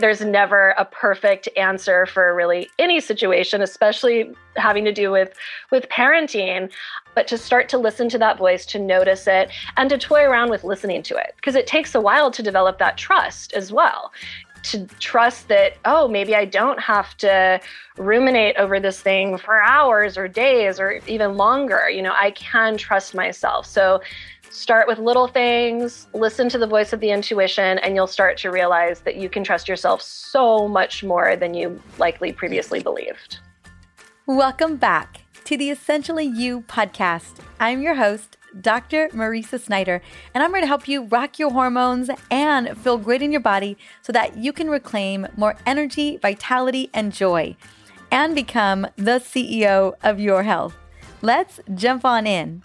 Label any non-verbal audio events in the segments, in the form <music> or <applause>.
there's never a perfect answer for really any situation, especially having to do with with parenting, but to start to listen to that voice, to notice it, and to toy around with listening to it because it takes a while to develop that trust as well to trust that, oh, maybe I don't have to ruminate over this thing for hours or days or even longer. You know, I can trust myself. So start with little things, listen to the voice of the intuition, and you'll start to realize that you can trust yourself so much more than you likely previously believed. Welcome back to the Essentially You podcast. I'm your host, Dr. Mariza Snyder, and I'm here to help you rock your hormones and feel great in your body so that you can reclaim more energy, vitality, and joy and become the CEO of your health. Let's jump on in.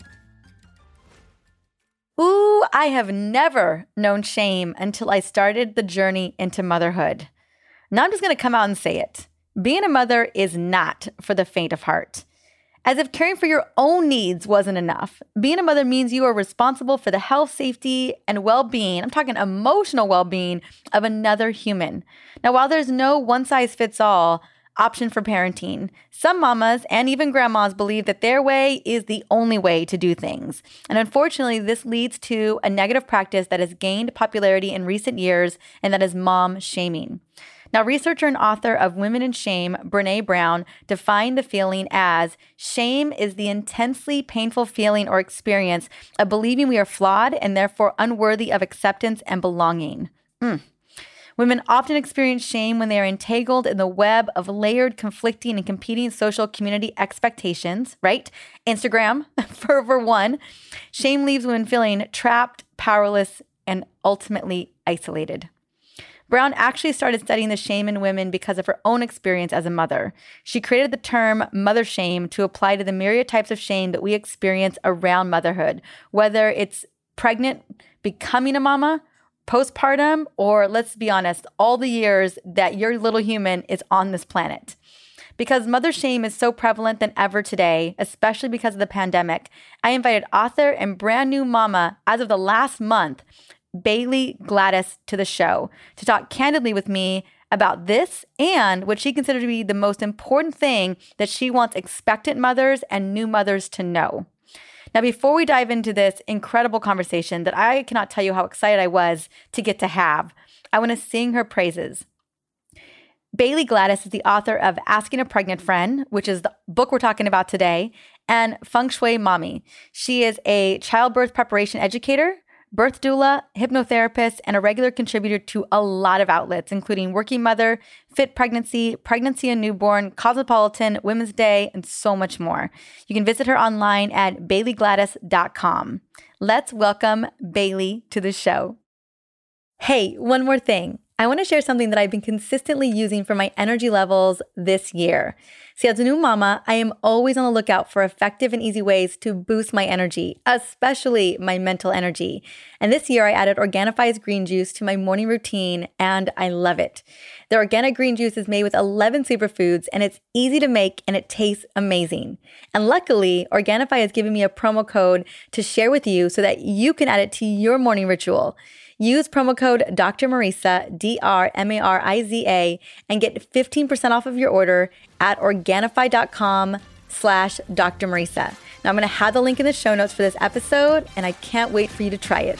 Ooh, I have never known shame until I started the journey into motherhood. Now I'm just going to come out and say it. Being a mother is not for the faint of heart. As if caring for your own needs wasn't enough. Being a mother means you are responsible for the health, safety, and well being. I'm talking emotional well being of another human. Now, while there's no one size fits all option for parenting, some mamas and even grandmas believe that their way is the only way to do things. And unfortunately, this leads to a negative practice that has gained popularity in recent years, and that is mom shaming. Now, researcher and author of Women and Shame, Brene Brown, defined the feeling as shame is the intensely painful feeling or experience of believing we are flawed and therefore unworthy of acceptance and belonging. Mm. Women often experience shame when they are entangled in the web of layered, conflicting, and competing social community expectations, right? Instagram, <laughs> for, for one. Shame leaves women feeling trapped, powerless, and ultimately isolated. Brown actually started studying the shame in women because of her own experience as a mother. She created the term mother shame to apply to the myriad types of shame that we experience around motherhood, whether it's pregnant, becoming a mama, postpartum, or let's be honest, all the years that your little human is on this planet. Because mother shame is so prevalent than ever today, especially because of the pandemic, I invited author and brand new mama as of the last month Bailey Gaddis to the show to talk candidly with me about this and what she considered to be the most important thing that she wants expectant mothers and new mothers to know. Now, before we dive into this incredible conversation that I cannot tell you how excited I was to get to have, I want to sing her praises. Bailey Gaddis is the author of Asking a Pregnant Friend, which is the book we're talking about today, and Feng Shui Mommy. She is a childbirth preparation educator, birth doula, hypnotherapist, and a regular contributor to a lot of outlets, including Working Mother, Fit Pregnancy, Pregnancy and Newborn, Cosmopolitan, Women's Day, and so much more. You can visit her online at baileygaddis.com. Let's welcome Bailey to the show. Hey, one more thing. I want to share something that I've been consistently using for my energy levels this year. See, as a new mama, I am always on the lookout for effective and easy ways to boost my energy, especially my mental energy. And this year, I added Organifi's green juice to my morning routine, and I love it. The organic green juice is made with 11 superfoods, and it's easy to make and it tastes amazing. And luckily, Organifi has given me a promo code to share with you so that you can add it to your morning ritual. Use promo code Dr. Mariza, D R M A R I Z A, and get 15% off of your order at Organifi.com slash Dr. Mariza. Now, I'm going to have the link in the show notes for this episode, and I can't wait for you to try it.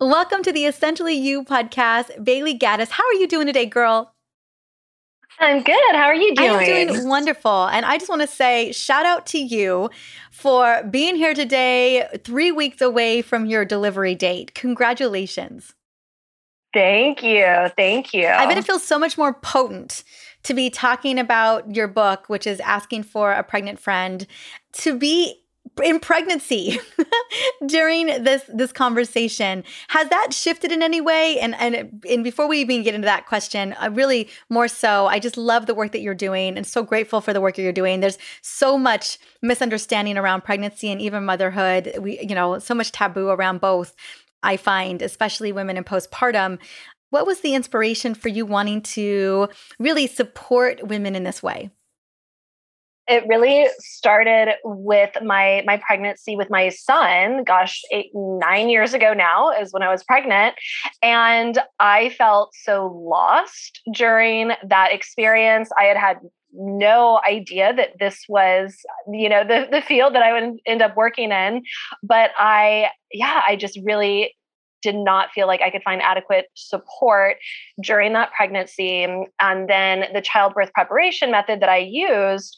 Welcome to the Essentially You podcast. Bailey Gaddis, how are you doing today, girl? I'm good. How are you doing? I'm doing wonderful. And I just want to say shout out to you for being here today, three weeks away from your delivery date. Congratulations. Thank you. Thank you. I bet it feels so much more potent to be talking about your book, which is Asking for a Pregnant Friend, to be in pregnancy <laughs> during this this conversation. Has that shifted in any way? And and and before we even get into that question uh, really more so i just love the work that you're doing and so grateful for the work you're doing. There's so much misunderstanding around pregnancy and even motherhood. We you know so much taboo around both i find especially women in postpartum. What was the inspiration for you wanting to really support women in this way it really started with my my pregnancy with my son gosh eight nine years ago now is when i was pregnant. And i felt so lost during that experience. I had had no idea that this was you know the the field that i would end up working in. But i yeah i just really did not feel like I could find adequate support during that pregnancy. And then the childbirth preparation method that I used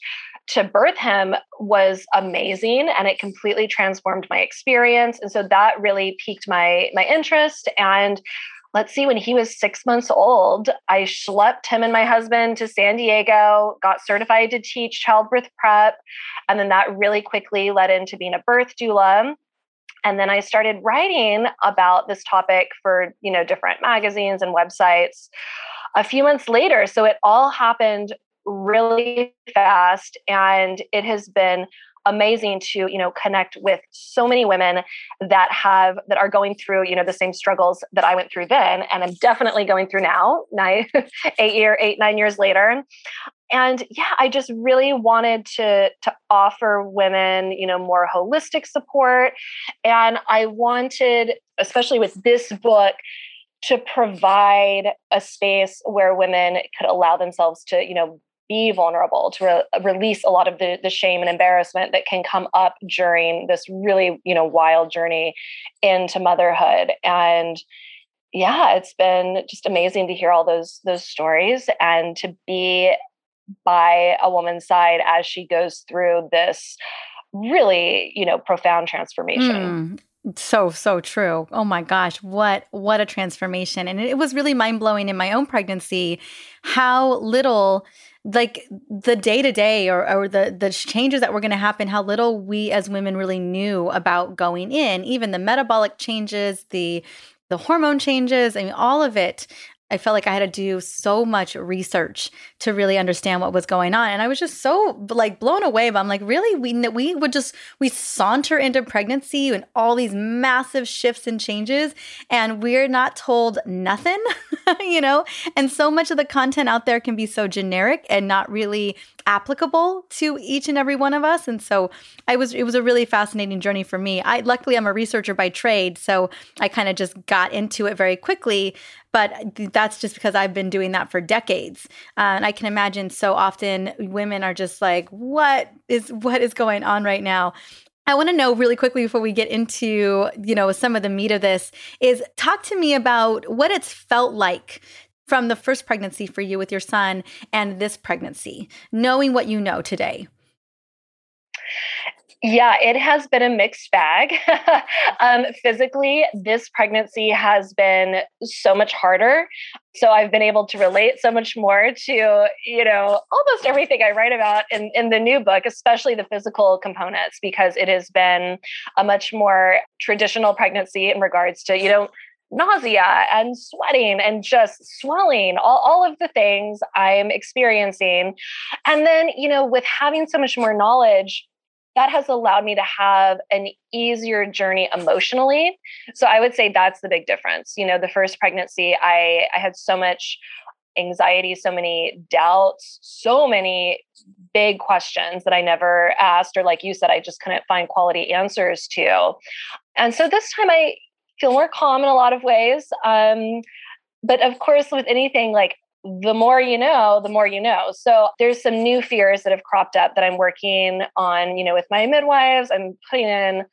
to birth him was amazing and it completely transformed my experience and so that really piqued my my interest and let's see when he was 6 months old I schlepped him and my husband to San Diego got certified to teach childbirth prep and then that really quickly led into being a birth doula and then I started writing about this topic for you know different magazines and websites a few months later so it all happened really fast and it has been amazing to you know connect with so many women that have that are going through you know the same struggles that i went through then and i'm definitely going through now nine <laughs> eight year eight nine years later. And yeah i just really wanted to to offer women you know more holistic support and i wanted especially with this book to provide a space where women could allow themselves to you know be vulnerable to re- release a lot of the, the shame and embarrassment that can come up during this really you know wild journey into motherhood. And yeah it's been just amazing to hear all those those stories and to be by a woman's side as she goes through this really you know profound transformation. Mm so so true. Oh my gosh what what a transformation. And it was really mind-blowing in my own pregnancy how little like the day to day or the the changes that were going to happen how little we as women really knew about going in even the metabolic changes the the hormone changes I mean all of it I felt like I had to do so much research to really understand what was going on, and I was just so like blown away. But I'm like, really, we we would just we saunter into pregnancy and all these massive shifts and changes, and we're not told nothing, <laughs> you know. And so much of the content out there can be so generic and not really applicable to each and every one of us. And so I was it was a really fascinating journey for me. I luckily I'm a researcher by trade, so I kind of just got into it very quickly but that's just because I've been doing that for decades. Uh, and I can imagine so often women are just like, what is what is going on right now? I want to know really quickly before we get into, you know, some of the meat of this is talk to me about what it's felt like from the first pregnancy for you with your son and this pregnancy, knowing what you know today. Yeah, it has been a mixed bag. <laughs> um, physically, this pregnancy has been so much harder. So I've been able to relate so much more to, you know, almost everything I write about in, in the new book, especially the physical components, because it has been a much more traditional pregnancy in regards to, you know, nausea and sweating and just swelling, all, all of the things I'm experiencing. And then, you know, with having so much more knowledge, that has allowed me to have an easier journey emotionally. So I would say that's the big difference. You know, the first pregnancy, I I had so much anxiety, so many doubts, so many big questions that I never asked, or like you said, I just couldn't find quality answers to. And so this time I feel more calm in a lot of ways. Um, but of course, with anything like the more you know, the more you know. So there's some new fears that have cropped up that I'm working on, you know, with my midwives. I'm putting in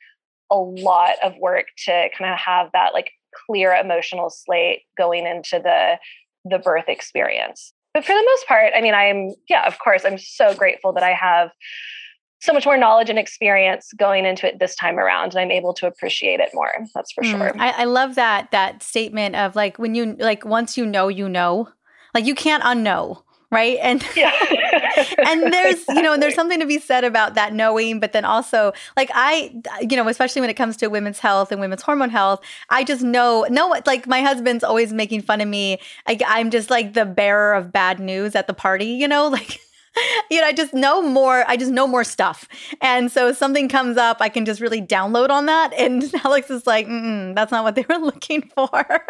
a lot of work to kind of have that like clear emotional slate going into the the birth experience. But for the most part, I mean, I'm yeah, of course, I'm so grateful that I have so much more knowledge and experience going into it this time around and i'm able to appreciate it more that's for mm, sure I, I, love that that statement of like when you like once you know you know like you can't unknow, right? And <laughs> yeah. <laughs> and there's exactly. you know, and there's something to be said about that knowing, but then also like I, you know, especially when it comes to women's health and women's hormone health, I just know no, like my husband's always making fun of me. Like I'm just like the bearer of bad news at the party, you know, <laughs> like. <laughs> you know, I just know more. I just know more stuff. And so if something comes up, I can just really download on that. <laughs> And Alex is like, that's not what they were <laughs> looking for.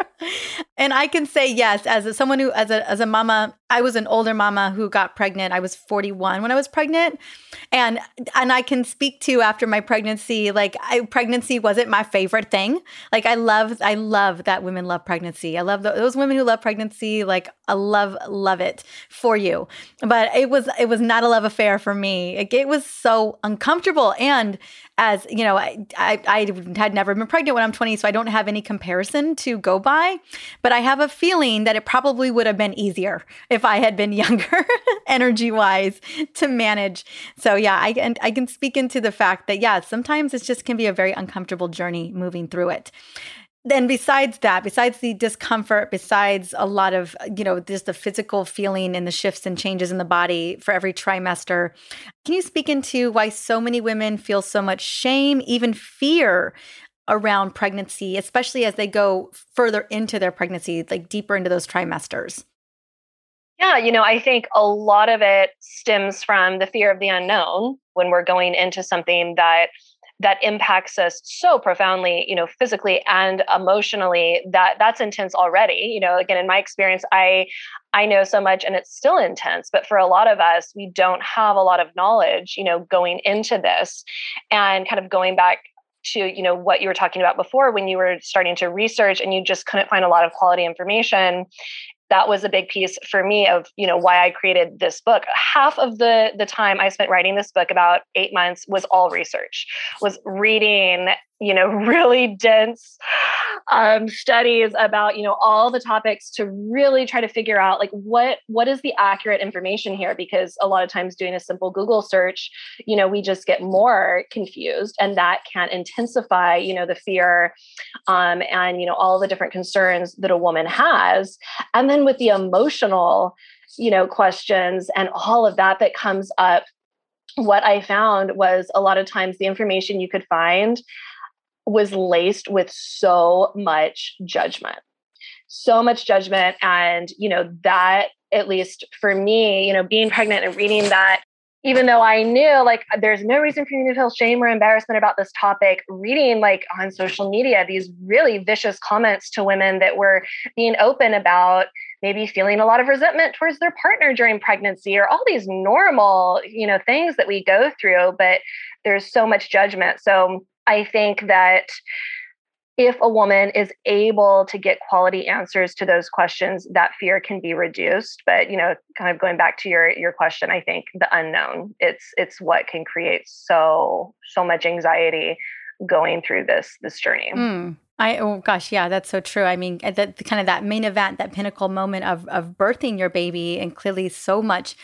and I can say yes, as a, someone who, as a, as a mama, I was an older mama who got pregnant. I was 41 when I was pregnant. And, and I can speak to after my pregnancy, like I, pregnancy wasn't my favorite thing. Like I love, I love that women love pregnancy. I love the, those women who love pregnancy. Like I love, love it for you. But it was, it was not a love affair for me. It, it was so uncomfortable. And as you know, I, I, I had never been pregnant when I'm 20, so I don't have any comparison to go by. But I have a feeling that it probably would have been easier if I had been <laughs> younger, energy wise, to manage. So yeah, I and I can speak into the fact that yeah, sometimes it just can be a very uncomfortable journey moving through it then besides that besides the discomfort besides a lot of you know just the physical feeling and the shifts and changes in the body for every trimester can you speak into why so many women feel so much shame even fear around pregnancy especially as they go further into their pregnancy like deeper into those trimesters? Yeah, you know, I think a lot of it stems from the fear of the unknown when we're going into something that that impacts us so profoundly you know physically and emotionally that that's intense already. You know again in my experience i i know so much and it's still intense but for a lot of us we don't have a lot of knowledge you know going into this and kind of going back to you know what you were talking about before when you were starting to research and you just couldn't find a lot of quality information that was a big piece for me of you know why i created this book. Half of the the time i spent writing this book about eight months was all research was reading you know <laughs> really dense um, studies about you know all the topics to really try to figure out like what what is the accurate information here? Because a lot of times doing a simple google search you know we just get more confused and that can intensify you know the fear um, and you know all the different concerns that a woman has. And then with the emotional you know questions and all of that that comes up what I found was a lot of times the information you could find was laced with so much judgment. So much judgment and you know that at least for me you know being pregnant and reading that even though i knew like there's no reason for me to feel shame or embarrassment about this topic reading like on social media these really vicious comments to women that were being open about maybe feeling a lot of resentment towards their partner during pregnancy or all these normal you know things that we go through but there's so much judgment. So I think that if a woman is able to get quality answers to those questions that fear can be reduced but you know kind of going back to your your question i think the unknown it's it's what can create so so much anxiety going through this this journey mm. I oh gosh, yeah, that's so true. I mean, that kind of that main event, that pinnacle moment of of birthing your baby, and clearly so much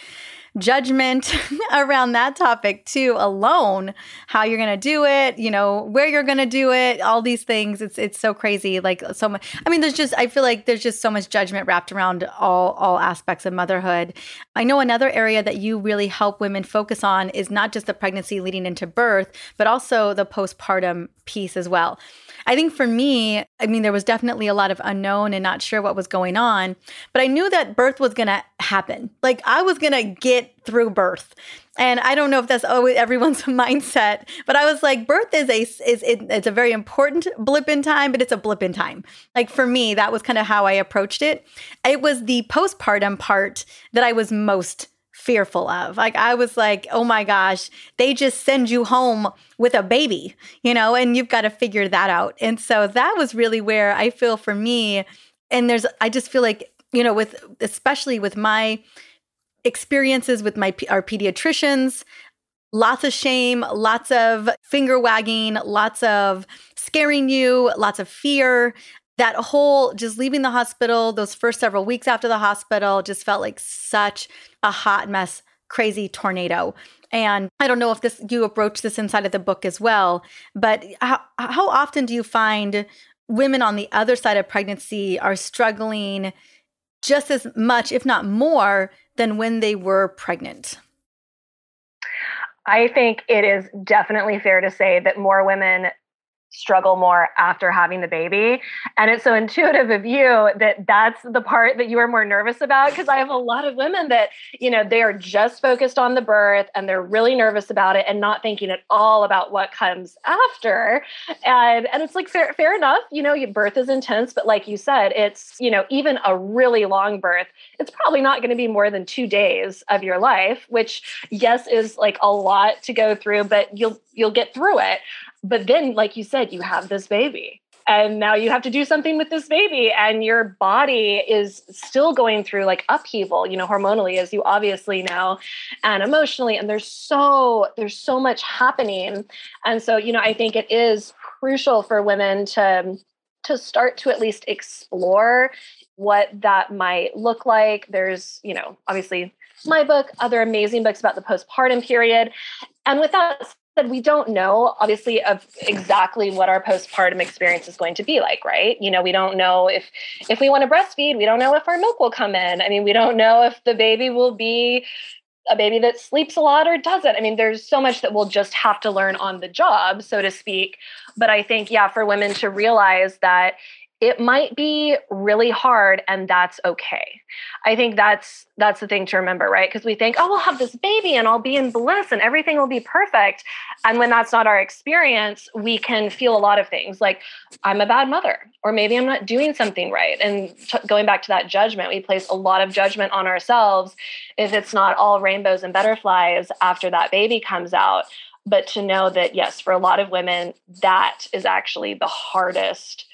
judgment <laughs> around that topic too alone how you're going to do it you know where you're going to do it all these things. It's it's so crazy like so much i mean there's just i feel like there's just so much judgment wrapped around all all aspects of motherhood. I know another area that you really help women focus on is not just the pregnancy leading into birth but also the postpartum piece as well. I think for me, I mean, there was definitely a lot of unknown and not sure what was going on, but I knew that birth was going to happen. Like I was going to get through birth. And I don't know if that's always everyone's <laughs> mindset, but I was like, birth is a is it, it's a very important blip in time, but it's a blip in time. Like for me, that was kind of how I approached it. It was the postpartum part that I was most fearful of. Like I was like, oh my gosh, they just send you home with a baby, you know, and you've got to figure that out. And so that was really where I feel for me. And there's, I just feel like, you know, with especially with my experiences with my our pediatricians, lots of shame, lots of finger wagging, lots of scaring you, lots of fear that whole just leaving the hospital, those first several weeks after the hospital just felt like such a hot mess, crazy tornado. And I don't know if this you approach this inside of the book as well, but how, how often do you find women on the other side of pregnancy are struggling just as much, if not more, than when they were pregnant? I think it is definitely fair to say that more women struggle more after having the baby. And it's so intuitive of you that that's the part that you are more nervous about. Because I have a lot of women that, you know, they are just focused on the birth and they're really nervous about it and not thinking at all about what comes after. And and it's like fair, fair enough, you know, your birth is intense, but like you said, it's, you know, even a really long birth, it's probably not going to be more than two days of your life, which yes is like a lot to go through, but you'll you'll get through it. But then, like you said, you have this baby. And now you have to do something with this baby, and your body is still going through like upheaval, you know, hormonally, as you obviously know, and emotionally. And there's so there's so much happening, and so you know, I think it is crucial for women to to start to at least explore what that might look like. There's, you know, obviously my book, other amazing books about the postpartum period. And with that said, we don't know, obviously, of exactly what our postpartum experience is going to be like, right? You know, we don't know if if we want to breastfeed, we don't know if our milk will come in. I mean, we don't know if the baby will be a baby that sleeps a lot or doesn't. I mean, there's so much that we'll just have to learn on the job, so to speak. But I think, yeah, for women to realize that it might be really hard and that's okay. I think that's that's the thing to remember right? Because we think oh we'll have this baby and i'll be in bliss and everything will be perfect. And when that's not our experience we can feel a lot of things like i'm a bad mother or maybe i'm not doing something right. And t- going back to that judgment we place a lot of judgment on ourselves if it's not all rainbows and butterflies after that baby comes out. But to know that yes for a lot of women that is actually the hardest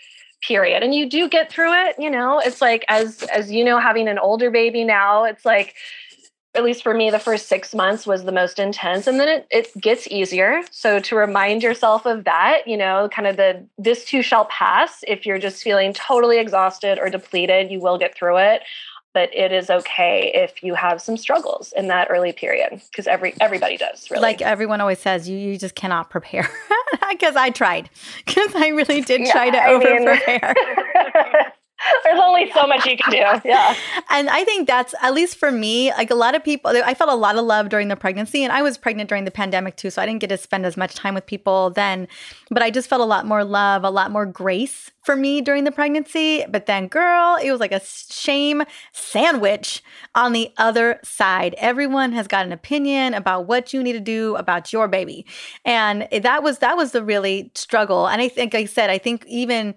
period. And you do get through it you know? It's like as as you know having an older baby now it's like at least for me the first six months was the most intense and then it, it gets easier. So to remind yourself of that you know kind of the this too shall pass. If you're just feeling totally exhausted or depleted you will get through it but it is okay if you have some struggles in that early period because every everybody does really. Like everyone always says you, you just cannot prepare. <laughs> Because i tried. Because i really did yeah, try to over prepare <laughs> <laughs> There's only so much you can do. Yeah. <laughs> And I think that's, at least for me, like a lot of people, I felt a lot of love during the pregnancy. And I was pregnant during the pandemic too. So I didn't get to spend as much time with people then. But I just felt a lot more love, a lot more grace for me during the pregnancy. But then, girl, it was like a shame sandwich on the other side. Everyone has got an opinion about what you need to do about your baby. And that was, that was the really struggle. And I think I said, I think even,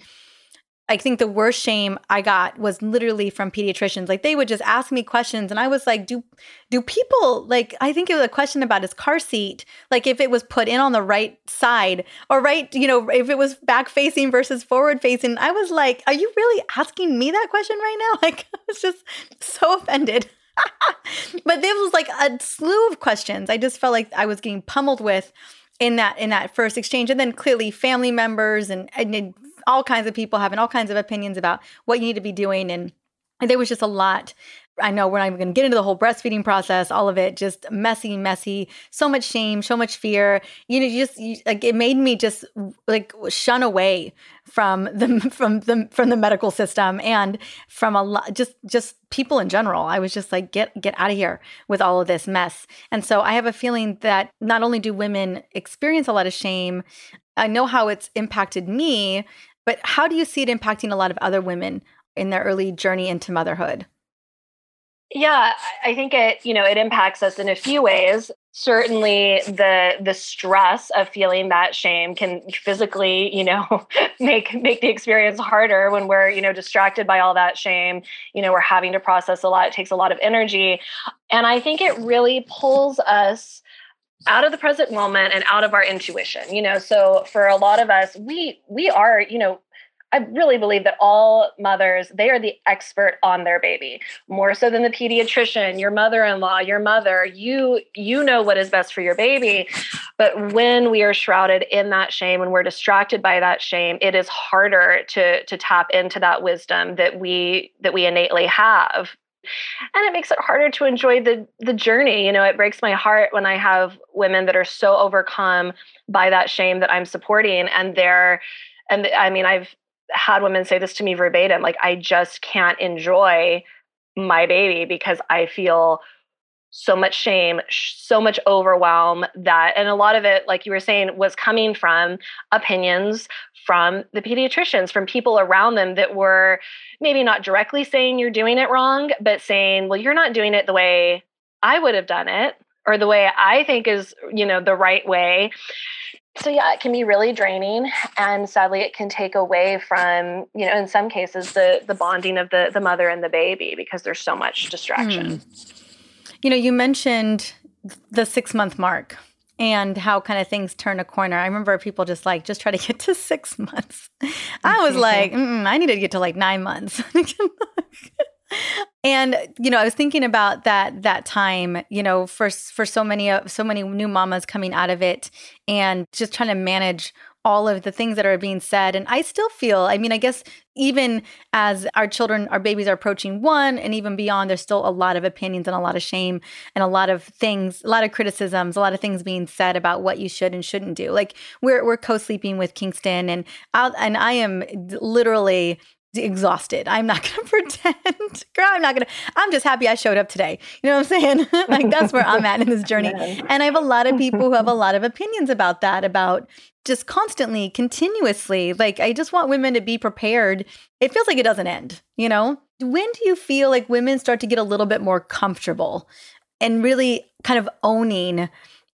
I think the worst shame I got was literally from pediatricians. Like they would just ask me questions and I was like, do do people like I think it was a question about his car seat, like if it was put in on the right side or right, you know, if it was back facing versus forward facing. I was like, are you really asking me that question right now? <laughs> Like I was just so offended. <laughs> but there was like a slew of questions. I just felt like I was getting pummeled with in that in that first exchange and then clearly family members and, and all kinds of people having all kinds of opinions about what you need to be doing and there was just a lot I know we're not even going to get into the whole breastfeeding process, all of it just messy, messy, so much shame, so much fear. You know, you just you, like it made me just like shun away from the <laughs> from the from the medical system and from a lot just just people in general. I was just like get get out of here with all of this mess. And so I have a feeling that not only do women experience a lot of shame, I know how it's impacted me, but how do you see it impacting a lot of other women in their early journey into motherhood? Yeah, I think it, you know, it impacts us in a few ways. Certainly the the stress of feeling that shame can physically, you know, <laughs> make make the experience harder when we're, you know, distracted by all that shame. You know, we're having to process a lot. It takes a lot of energy. And I think it really pulls us out of the present moment and out of our intuition you know so for a lot of us we we are you know I really believe that all mothers, they are the expert on their baby, more so than the pediatrician, your mother-in-law, your mother. You you know what is best for your baby. But when we are shrouded in that shame, when we're distracted by that shame, it is harder to to tap into that wisdom that we that we innately have. And it makes it harder to enjoy the the journey. You know, it breaks my heart when I have women that are so overcome by that shame that I'm supporting and they're and I mean, I've had women say this to me verbatim like i just can't enjoy my baby because i feel so much shame so much overwhelm that and a lot of it like you were saying was coming from opinions from the pediatricians, from people around them that were maybe not directly saying you're doing it wrong, but saying, well, you're not doing it the way I would have done it or the way I think is, you know, the right way. So yeah, it can be really draining and sadly it can take away from, you know, in some cases the the bonding of the the mother and the baby because there's so much distraction. Mm. You know, you mentioned the 6 month mark and how kind of things turn a corner. I remember people just like just try to get to 6 <laughs> months. I was like, I needed to get to like 9 months. <laughs> and you know i was thinking about that that time you know for for so many uh, so many new mamas coming out of it and just trying to manage all of the things that are being said and i still feel i mean i guess even as our children our babies are approaching one and even beyond there's still a lot of opinions and a lot of shame and a lot of things a lot of criticisms a lot of things being said about what you should and shouldn't do. Like we're we're co-sleeping with kingston and i and i am literally exhausted. I'm not <laughs> going to pretend. <laughs> Girl, I'm not going to. I'm just happy I showed up today. You know what I'm saying? <laughs> like that's where I'm at in this journey. And I have a lot of people who have a lot of opinions about that, about just constantly, continuously. Like I just want women to be prepared. It feels like it doesn't end, you know? When do you feel like women start to get a little bit more comfortable and really kind of owning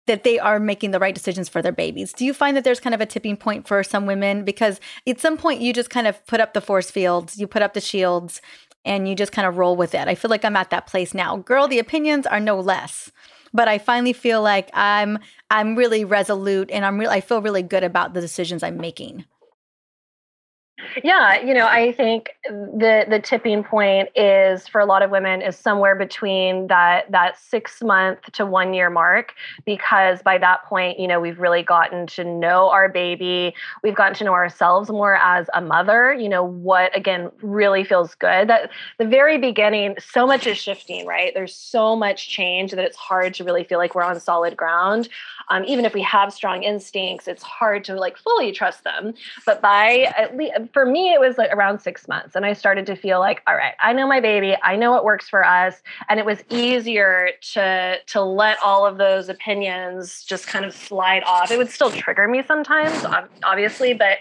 that they are making the right decisions for their babies. Do you find that there's kind of a tipping point for some women? Because at some point you just kind of put up the force fields, you put up the shields, and you just kind of roll with it. I feel like I'm at that place now. Girl, the opinions are no less. But I finally feel like I'm I'm really resolute and I'm really I feel really good about the decisions I'm making. Yeah, you know, I think the the tipping point is for a lot of women is somewhere between that that 6 month to 1 year mark because by that point, you know, we've really gotten to know our baby, we've gotten to know ourselves more as a mother, you know, what again really feels good. That the very beginning so much is shifting, right? There's so much change that it's hard to really feel like we're on solid ground. Um, even if we have strong instincts, it's hard to like fully trust them. But by at least for me, it was like around six months. And I started to feel like, all right, I know my baby, I know what works for us. And it was easier to to let all of those opinions just kind of slide off. It would still trigger me sometimes, obviously, but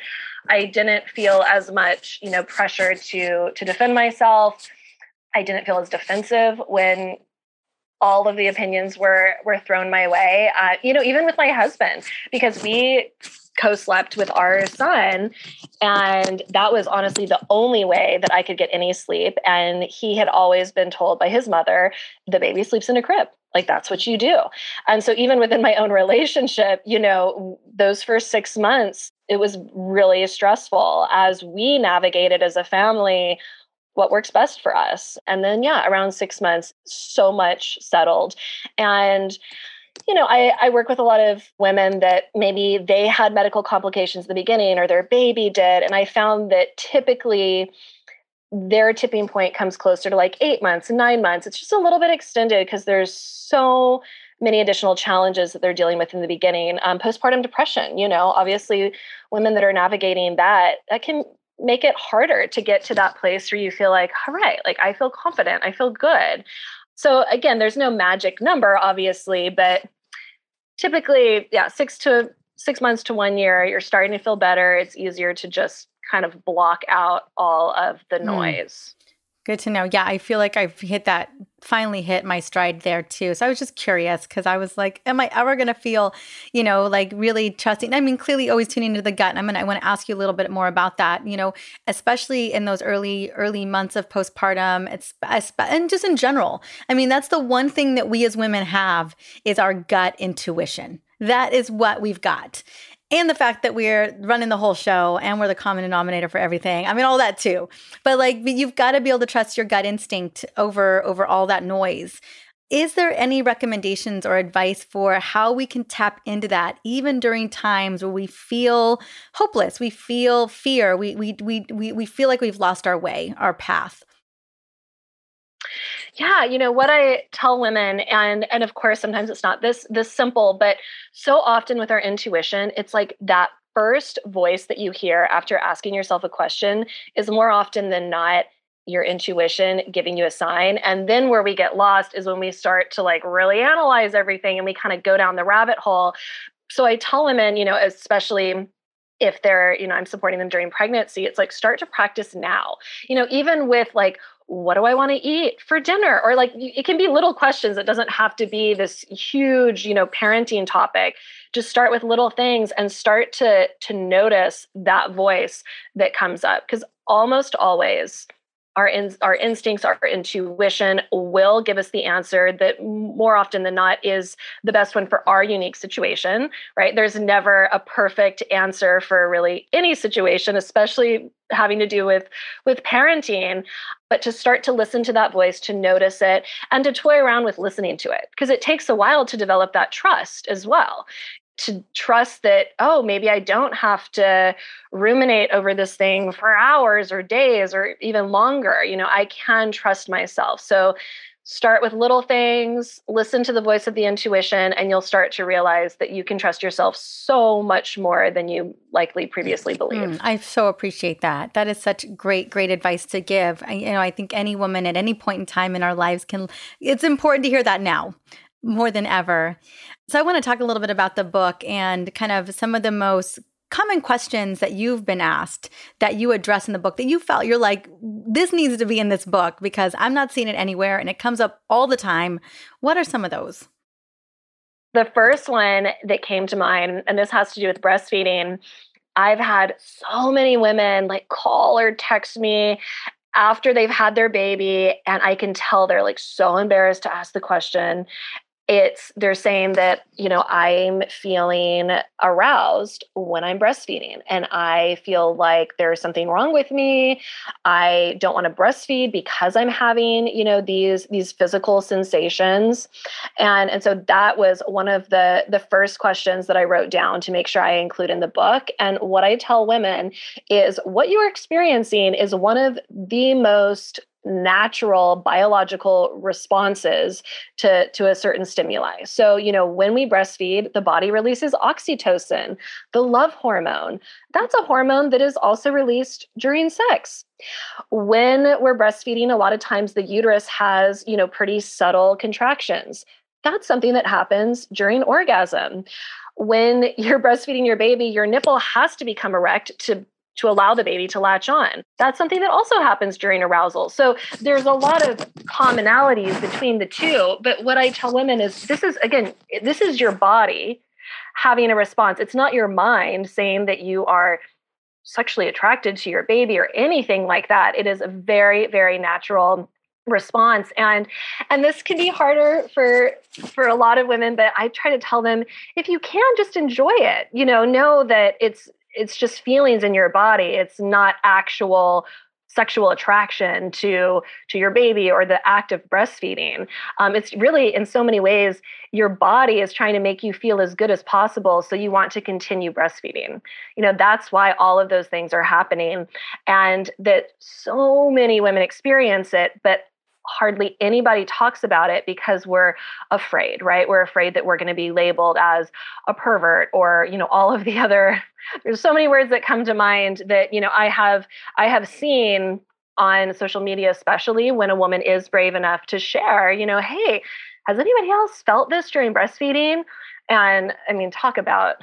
I didn't feel as much, you know, pressure to to defend myself. I didn't feel as defensive when all of the opinions were were thrown my way. Uh, you know, even with my husband, because we co-slept with our son and that was honestly the only way that I could get any sleep and he had always been told by his mother the baby sleeps in a crib like that's what you do and so even within my own relationship you know those first 6 months it was really stressful as we navigated as a family what works best for us and then yeah around 6 months so much settled and you know, I, I work with a lot of women that maybe they had medical complications in the beginning or their baby did. And I found that typically their tipping point comes closer to like eight months, nine months. It's just a little bit extended because there's so many additional challenges that they're dealing with in the beginning. Um, postpartum depression, you know, obviously women that are navigating that, that can make it harder to get to that place where you feel like, all right, like I feel confident, I feel good. So again, there's no magic number, obviously, but typically, yeah, six to six months to one year, you're starting to feel better. It's easier to just kind of block out all of the hmm. noise. Good to know. Yeah, I feel like I've hit that, finally hit my stride there too. So I was just curious because I was like, am I ever going to feel, you know, like really trusting? I mean, clearly always tuning into the gut. And I'm to, I want to ask you a little bit more about that, you know, especially in those early, early months of postpartum. It's, and just in general. I mean, that's the one thing that we as women have is our gut intuition. That is what we've got and the fact that we're running the whole show and we're the common denominator for everything. I mean, all that too. But like, you've got to be able to trust your gut instinct over over all that noise. Is there any recommendations or advice for how we can tap into that even during times where we feel hopeless, we feel fear, we we we we, we feel like we've lost our way, our path? Yeah you know what i tell women and and of course sometimes it's not this this simple but so often with our intuition it's like that first voice that you hear after asking yourself a question is more often than not your intuition giving you a sign and then where we get lost is when we start to like really analyze everything and we kind of go down the rabbit hole so i tell women you know especially if they're, you know, I'm supporting them during pregnancy, it's like start to practice now. You know, even with like, what do I want to eat for dinner? Or like, it can be little questions. It doesn't have to be this huge, you know, parenting topic. Just start with little things and start to to notice that voice that comes up because almost always our in, our instincts our intuition will give us the answer that more often than not is the best one for our unique situation right? There's never a perfect answer for really any situation especially having to do with with parenting. But to start to listen to that voice to notice it and to toy around with listening to it because it takes a while to develop that trust as well to trust that oh maybe i don't have to ruminate over this thing for hours or days or even longer you know i can trust myself. So start with little things listen to the voice of the intuition and you'll start to realize that you can trust yourself so much more than you likely previously believed. Mm, i so appreciate that. That is such great great advice to give. I, you know i think any woman at any point in time in our lives can it's important to hear that now more than ever. So, I want to talk a little bit about the book and kind of some of the most common questions that you've been asked that you address in the book that you felt you're like, this needs to be in this book because I'm not seeing it anywhere and it comes up all the time. What are some of those? The first one that came to mind, and this has to do with breastfeeding. I've had so many women like call or text me after they've had their baby and i can tell they're like so embarrassed to ask the question it's they're saying that you know i'm feeling aroused when i'm breastfeeding and i feel like there's something wrong with me. I don't want to breastfeed because i'm having you know these these physical sensations. And and so that was one of the the first questions that i wrote down to make sure i include in the book. And what i tell women is what you're experiencing is one of the most natural biological responses to, to a certain stimuli. So, you know, when we breastfeed, the body releases oxytocin, the love hormone. That's a hormone that is also released during sex. When we're breastfeeding, a lot of times the uterus has, you know, pretty subtle contractions. That's something that happens during orgasm when <laughs> you're breastfeeding your baby, your nipple has to become erect to to allow the baby to latch on. That's something that also happens during arousal. So there's a lot of commonalities between the two. But what I tell women is this is, again, this is your body having a response. It's not your mind saying that you are sexually attracted to your baby or anything like that. It is a very, very natural response and and this can be harder for for a lot of women but i try to tell them if you can just enjoy it you know know that it's it's just feelings in your body. It's not actual sexual attraction to to your baby or the act of breastfeeding. Um, it's really in so many ways your body is trying to make you feel as good as possible so you want to continue breastfeeding. You know that's why all of those things are happening and that so many women experience it but hardly anybody talks about it because we're afraid right? We're afraid that we're going to be labeled as a pervert or you know all of the other there's so many words that come to mind that you know i have i have seen on social media especially when a woman is brave enough to share you know hey has anybody else felt this during breastfeeding? And i mean talk about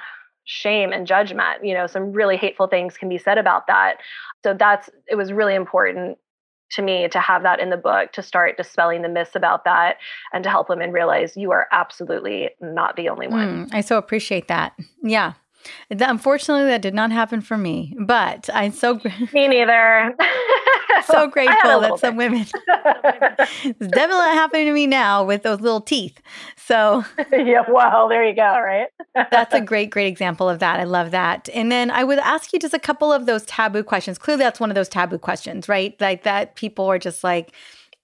shame and judgment you know some really hateful things can be said about that. So that's it was really important to me to have that in the book to start dispelling the myths about that and to help women realize you are absolutely not the only one. Mm, I so appreciate that. Yeah. Unfortunately, that did not happen for me, but I'm so me neither. <laughs> so grateful that some women. <laughs> it's definitely happening to me now with those little teeth. So <laughs> yeah, well, there you go. Right. <laughs> that's a great, great example of that. I love that. And then I would ask you just a couple of those taboo questions. Clearly, that's one of those taboo questions, right? Like that people are just like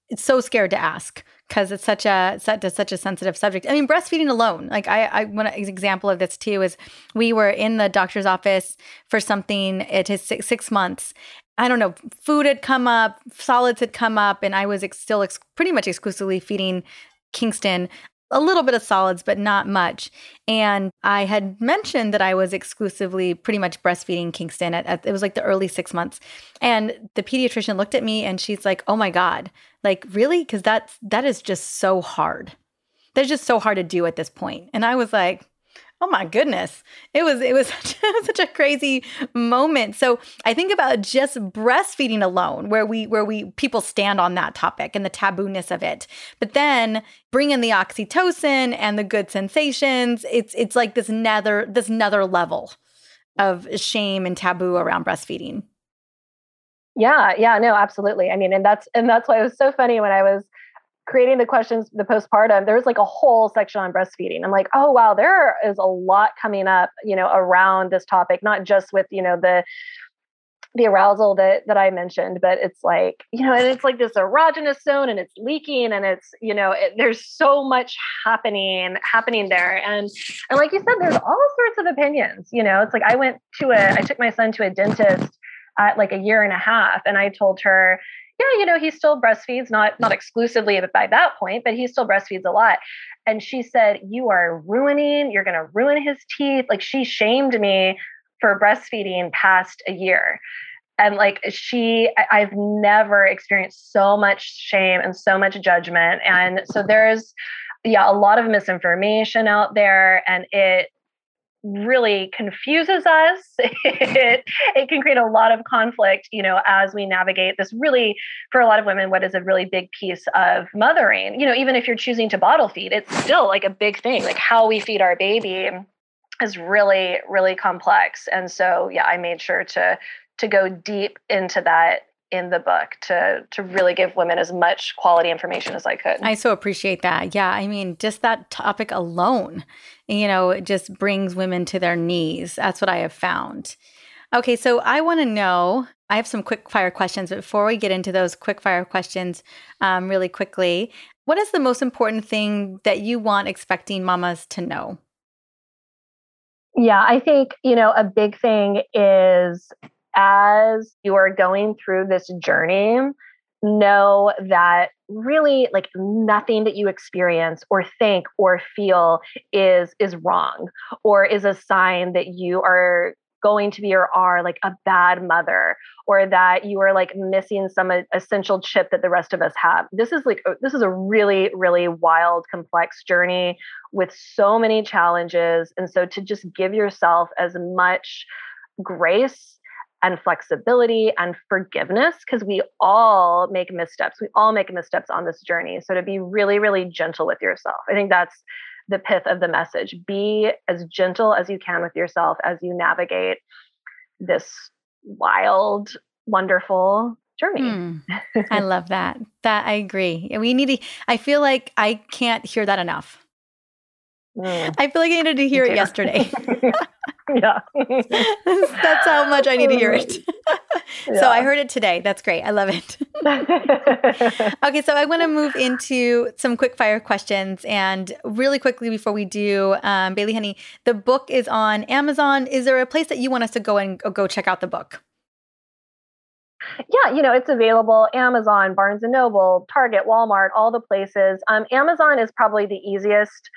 it's so scared to ask because it's such a such a, such a sensitive subject. I mean, breastfeeding alone. Like I, I one example of this too is we were in the doctor's office for something. It is six, six months. I don't know. Food had come up, solids had come up, and I was ex- still ex- pretty much exclusively feeding Kingston a little bit of solids, but not much. And I had mentioned that I was exclusively pretty much breastfeeding Kingston. At, at, it was like the early six months, and the pediatrician looked at me and she's like, "Oh my god, like really? Because that's that is just so hard. That's just so hard to do at this point." And I was like, Oh my goodness. It was it was <laughs> such, such a crazy moment. So I think about just breastfeeding alone where we where we people stand on that topic and the tabooness of it. But then bring in the oxytocin and the good sensations. It's it's like this nether this another level of shame and taboo around breastfeeding. Yeah, yeah, no, absolutely. I mean, and that's and that's why it was so funny when I was creating the questions, the postpartum, there was like a whole section on breastfeeding. I'm like, oh wow, there is a lot coming up, you know, around this topic, not just with, you know, the the arousal that that I mentioned, but it's like, you know, and it's like this erogenous zone and it's leaking and it's, you know, it, there's so much happening happening there. And and like you said, there's all sorts of opinions. You know, it's like I went to a I took my son to a dentist at like a year and a half and I told her, yeah, you know, he still breastfeeds, not not exclusively by that point, but he still breastfeeds a lot. And she said, "You are ruining. You're going to ruin his teeth." Like she shamed me for breastfeeding past a year. And like she, I've never experienced so much shame and so much judgment. And so there's, yeah, a lot of misinformation out there, and it really confuses us. <laughs> it, it can create a lot of conflict, you know, as we navigate this really, for a lot of women, what is a really big piece of mothering. You know, even if you're choosing to bottle feed, it's still like a big thing. Like how we feed our baby is really, really complex. And so, yeah, I made sure to to go deep into that in the book to to really give women as much quality information as I could. I so appreciate that. Yeah, I mean, just that topic alone, you know, it just brings women to their knees. That's what I have found. Okay, so I want to know. I have some quick fire questions. Before we get into those quick fire questions, um, really quickly, what is the most important thing that you want expecting mamas to know? Yeah, I think, you know, a big thing is as you are going through this journey, know that really like nothing that you experience or think or feel is is wrong or is a sign that you are going to be or are like a bad mother or that you are like missing some essential chip that the rest of us have. This is like this is a really really wild complex journey with so many challenges. And so to just give yourself as much grace and flexibility and forgiveness because we all make missteps. We all make missteps on this journey. So to be really, really gentle with yourself, I think that's the pith of the message. Be as gentle as you can with yourself as you navigate this wild, wonderful journey. Mm, <laughs> I love that. That I agree. We need to, I feel like I can't hear that enough. Mm. I feel like I needed to hear it yesterday. <laughs> <laughs> yeah. <laughs> That's how much I need to hear it. yeah. <laughs> So I heard it today. That's great. I love it. <laughs> okay, so I want to move into some quick fire questions. And really quickly before we do, um, Bailey Honey, the book is on Amazon. Is there a place that you want us to go and go check out the book? Yeah, you know, it's available Amazon, Barnes and Noble, Target, Walmart, all the places. Um, Amazon is probably the easiest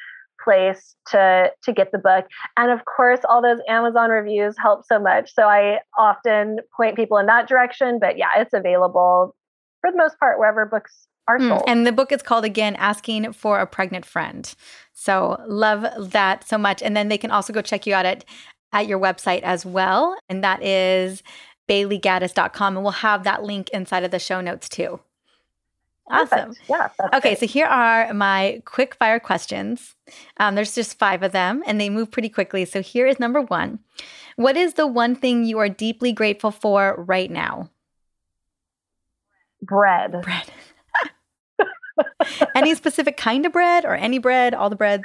place to to get the book. And of course all those amazon reviews help so much. So i often point people in that direction but yeah it's available for the most part wherever books are hmm, sold. Mm, and the book is called again asking for a pregnant friend. So love that so much. And then they can also go check you out at at your website as well. And that is baileygaddis.com and we'll have that link inside of the show notes too Awesome. Perfect. Yeah. Okay, so here are my quick fire questions. Um, there's just five of them and they move pretty quickly. So here is number one What is the one thing you are deeply grateful for right now? Bread. Bread. any specific kind of bread or any bread, all the breads?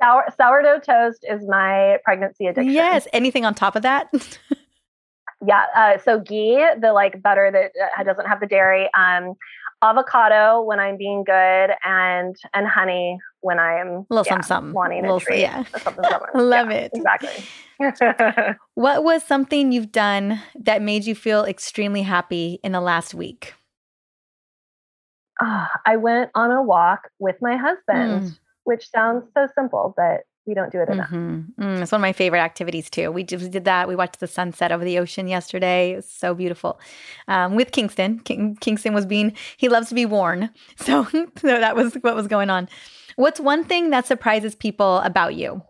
Sour, sourdough toast is my pregnancy addiction. Yes. Anything on top of that? yeah. Uh, so ghee, the like butter that uh, doesn't have the dairy. Um, avocado when I'm being good and and honey when I'm a little yeah, something, wanting a, little, treat. Yeah. Something, something. <laughs> Love yeah, it. Exactly. <laughs> what was something you've done that made you feel extremely happy in the last week? Oh, I went on a walk with my husband, mm. which sounds so simple, but we don't do it enough. Mm-hmm. Mm, it's one of my favorite activities too. We just did that. We watched the sunset over the ocean yesterday. It was so beautiful. Um, with Kingston, King, Kingston was being he loves to be worn, <laughs> so so that was what was going on. What's one thing that surprises people about you?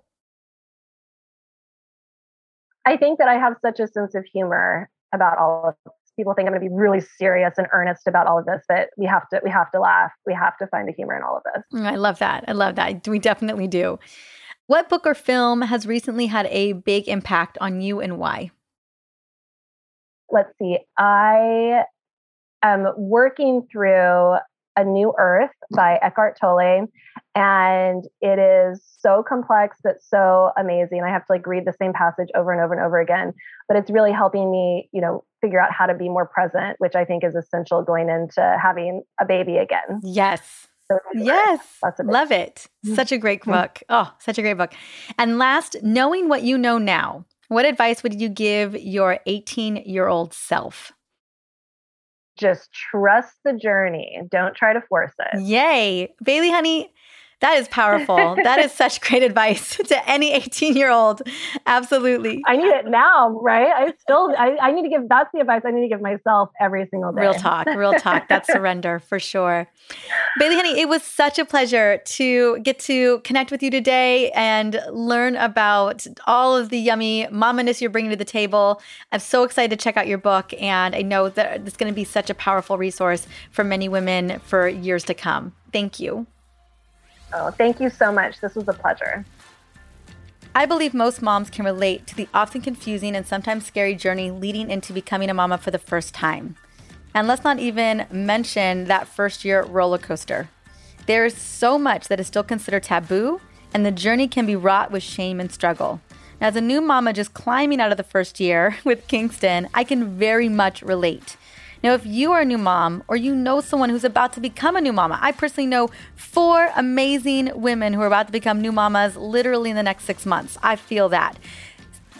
I think that I have such a sense of humor about all of this. People think I'm going to be really serious and earnest about all of this, but we have to we have to laugh. We have to find the humor in all of this. Mm, I love that. I love that. We definitely do. What book or film has recently had a big impact on you and why? Let's see. I am working through A New Earth by Eckhart Tolle, and it is so complex but so amazing. I have to like read the same passage over and over and over again, but it's really helping me, you know, figure out how to be more present, which I think is essential going into having a baby again. Yes. So yes. Love it. Mm-hmm. Such a great book. Oh, such a great book. And last, knowing what you know now, what advice would you give your 18 year old self? Just trust the journey. Don't try to force it. Yay. Bailey, honey, that is powerful. that is such great advice <laughs> to any 18 year old. Absolutely. I need it now, right? I still, I, I need to give, that's the advice I need to give myself every single day. Real talk, real talk. That's <laughs> surrender for sure. Bailey, honey, it was such a pleasure to get to connect with you today and learn about all of the yummy mamaness you're bringing to the table. I'm so excited to check out your book. And I know that it's going to be such a powerful resource for many women for years to come. Thank you. Oh, thank you so much. This was a pleasure. I believe most moms can relate to the often confusing and sometimes scary journey leading into becoming a mama for the first time. And let's not even mention that first year roller coaster. There is so much that is still considered taboo, and the journey can be wrought with shame and struggle. Now, as a new mama just climbing out of the first year <laughs> with Kingston, I can very much relate. Now, if you are a new mom or you know someone who's about to become a new mama, I personally know four amazing women who are about to become new mamas literally in the next six months. I feel that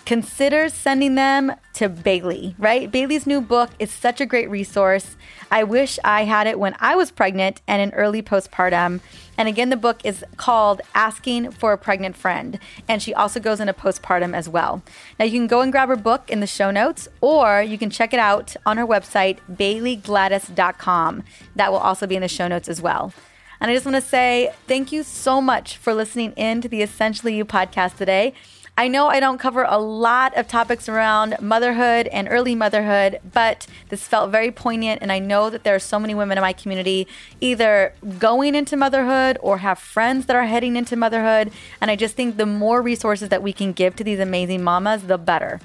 consider sending them to Bailey, right? Bailey's new book is such a great resource. I wish I had it when I was pregnant and in early postpartum. And again, the book is called Asking for a Pregnant Friend. And she also goes into postpartum as well. Now, you can go and grab her book in the show notes, or you can check it out on her website, baileygaddis.com. That will also be in the show notes as well. And I just want to say thank you so much for listening in to the Essentially You podcast today. I know I don't cover a lot of topics around motherhood and early motherhood, but this felt very poignant. And I know that there are so many women in my community either going into motherhood or have friends that are heading into motherhood. And I just think the more resources that we can give to these amazing mamas, the better.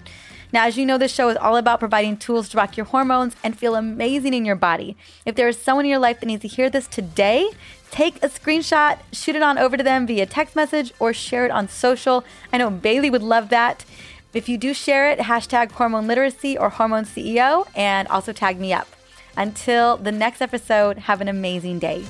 Now, as you know, this show is all about providing tools to rock your hormones and feel amazing in your body. If there is someone in your life that needs to hear this today, take a screenshot, shoot it on over to them via text message, or share it on social. I know Bailey would love that. If you do share it, hashtag hormone literacy or hormone CEO, and also tag me up. Until the next episode, have an amazing day.